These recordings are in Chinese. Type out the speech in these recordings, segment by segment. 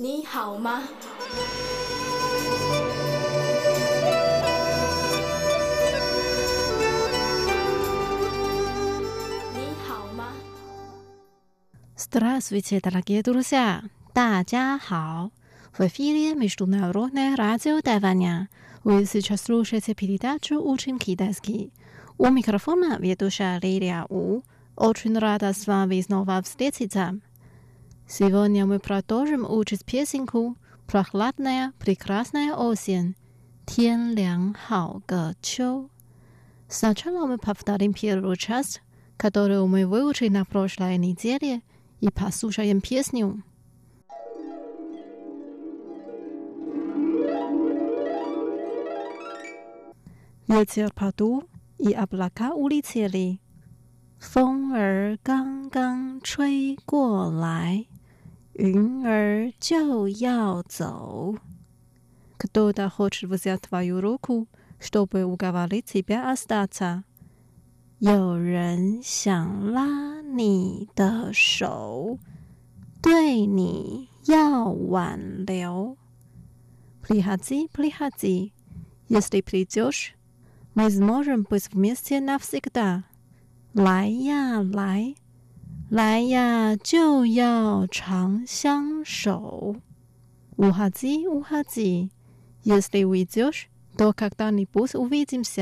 你好吗？你好吗？Здравствуйте, дорогие друзья! 大家好！В эфире Международное радио Тайваня. Вы сейчас слушаете передачу «Учим китайский». У микрофона ведущая Лилия У. Очень рада с вами снова встретиться. Сегодня мы продолжим учить песенку «Прохладная, прекрасная осень». 天凉好个秋。Сначала мы повторим первую часть, которую мы выучили на прошлой неделе, и послушаем песню. Ветер подул, и облака улетели. 风儿刚刚吹过来。 云儿就要走。Кто-то хочет взять твою руку, чтобы уговорить тебя остаться。有人想拉你的手，对你要挽留。Приходи, приходи, если придешь, мы сможем быть вместе навсегда。来呀，来。 来呀，就要长相守。乌哈吉，乌哈吉，Yes, I'm with you。多卡达，你不是乌维金西。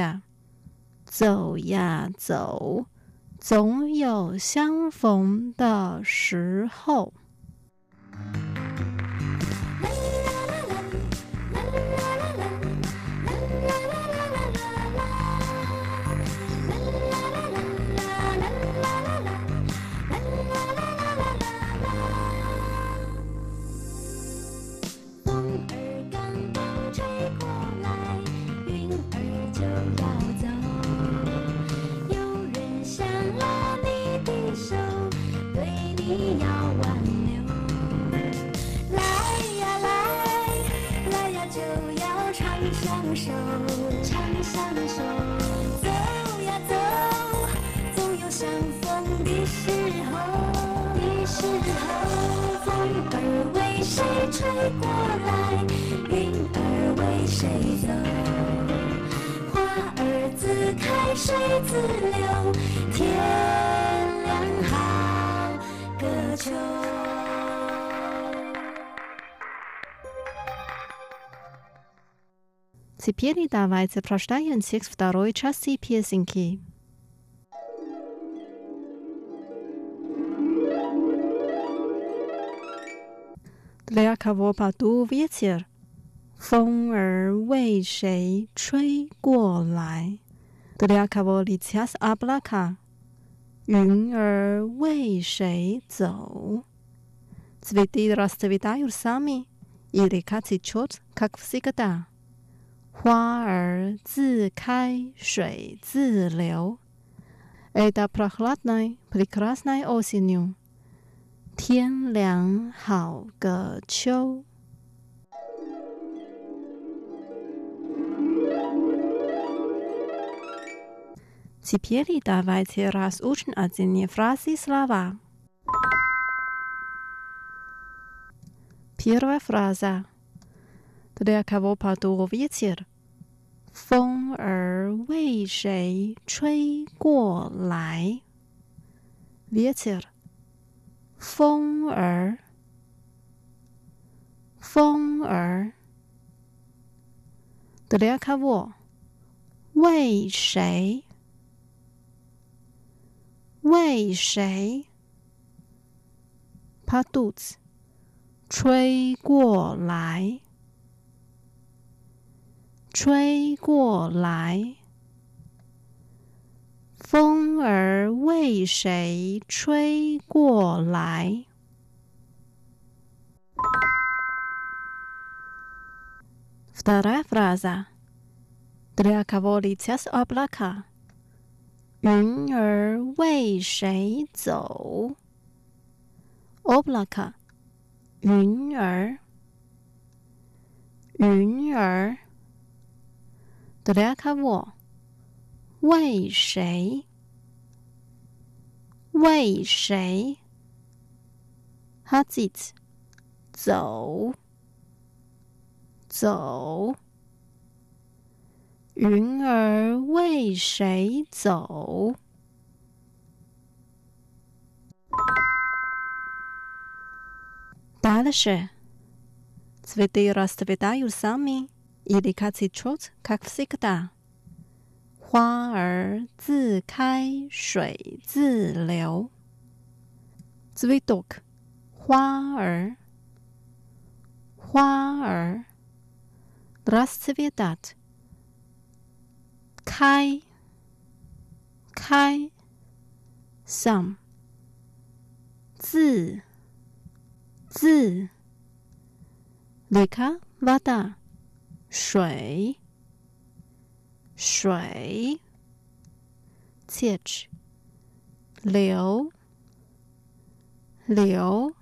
走呀走，总有相逢的时候。手常相守走呀走总有相逢的时候你是风儿为谁吹过来云儿为谁走花儿自开水自流天 Теперь давайте прочитаем текст второй части песенки. Для кого подул ветер? 风儿为谁吹过来？Для кого летят облака? 云儿为谁走？Цветы расцветают сами, и река течет, как всегда. 花儿自开，水自流。Это прохладной, прекрасной осенью. 天凉好个秋。Теперь давайте разучим отдельные фразы и слова. Первая фраза. 德雷亚卡沃帕杜沃，别切尔，风儿为谁吹过来？别切尔，风儿，风儿，德雷亚卡沃，为谁？为谁？帕肚子，吹过来。吹过来。风儿为谁吹过来？Вторая фраза. Для кого летят облака? 云儿为谁走？Oblaka，云儿，云儿。 Для кого？为谁？为谁？Хазит， 走，走。云儿为谁走？Дальше. Цветы расцветают сами, или как цветет, как всегда. 花儿自开，水自流。Zvidok，花儿，花儿。Rastvidat，开，开。Some，自，自。Lika vada 水，水，戒指，流，流。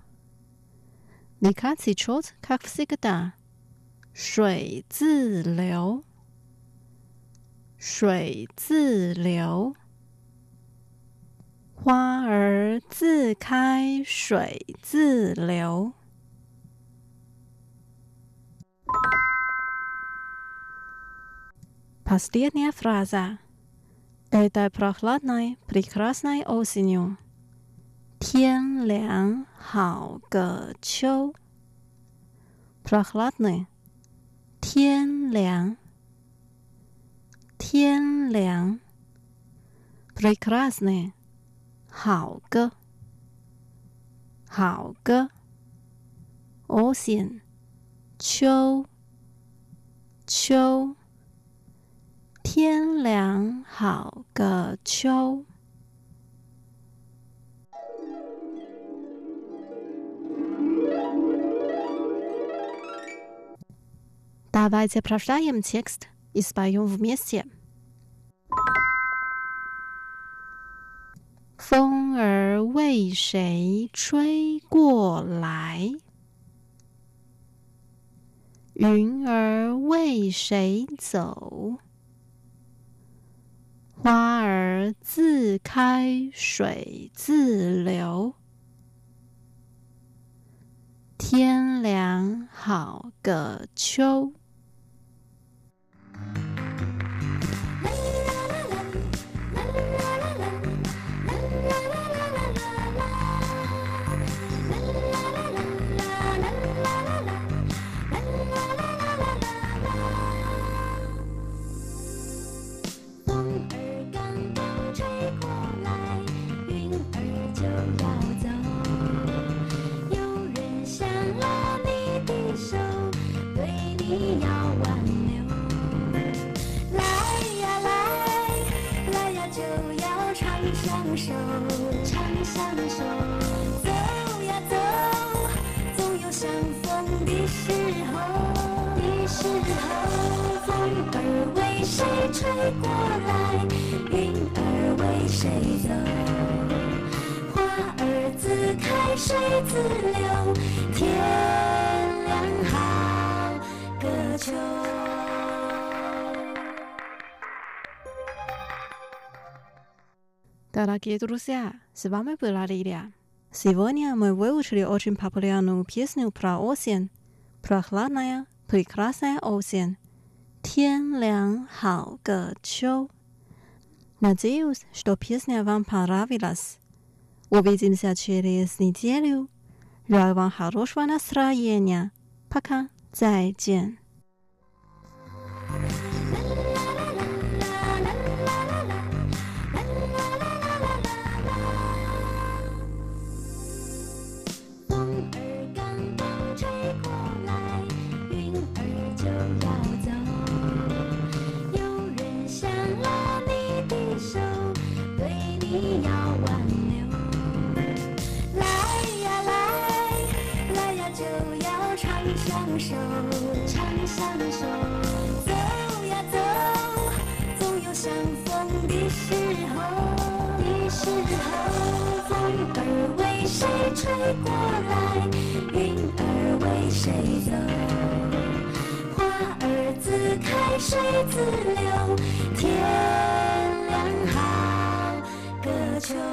你卡西出卡夫西个打，水自流，水自流，花儿自开，水自流。Последняя фраза. Этой прохладной, прекрасной осенью. 天凉好个秋。Прохладный. 天凉。天凉。Прекрасный. 好个，好个，ocean，秋，秋，天凉 好个秋！давайте прочтем текст и споём вместе. 风儿为谁吹过来？云儿为谁走？花儿自开水自流。天凉好个秋。过来，云儿为谁走？花儿自开，水自流，天凉好个秋。Дорогие друзья, с вами была Лилия. Сегодня мы выучили очень популярную песню про осень. Прохладная, прекрасная осень. 天凉好个秋。Надеюсь, что песня вам понравилась. Увидимся через неделю. Желаю вам хорошего настроения. Пока. 再见。 你要挽留来呀来来呀就要长相守长相守走呀走总有相逢的时候的时候风儿为谁吹过来云儿为谁走花儿自开水自流天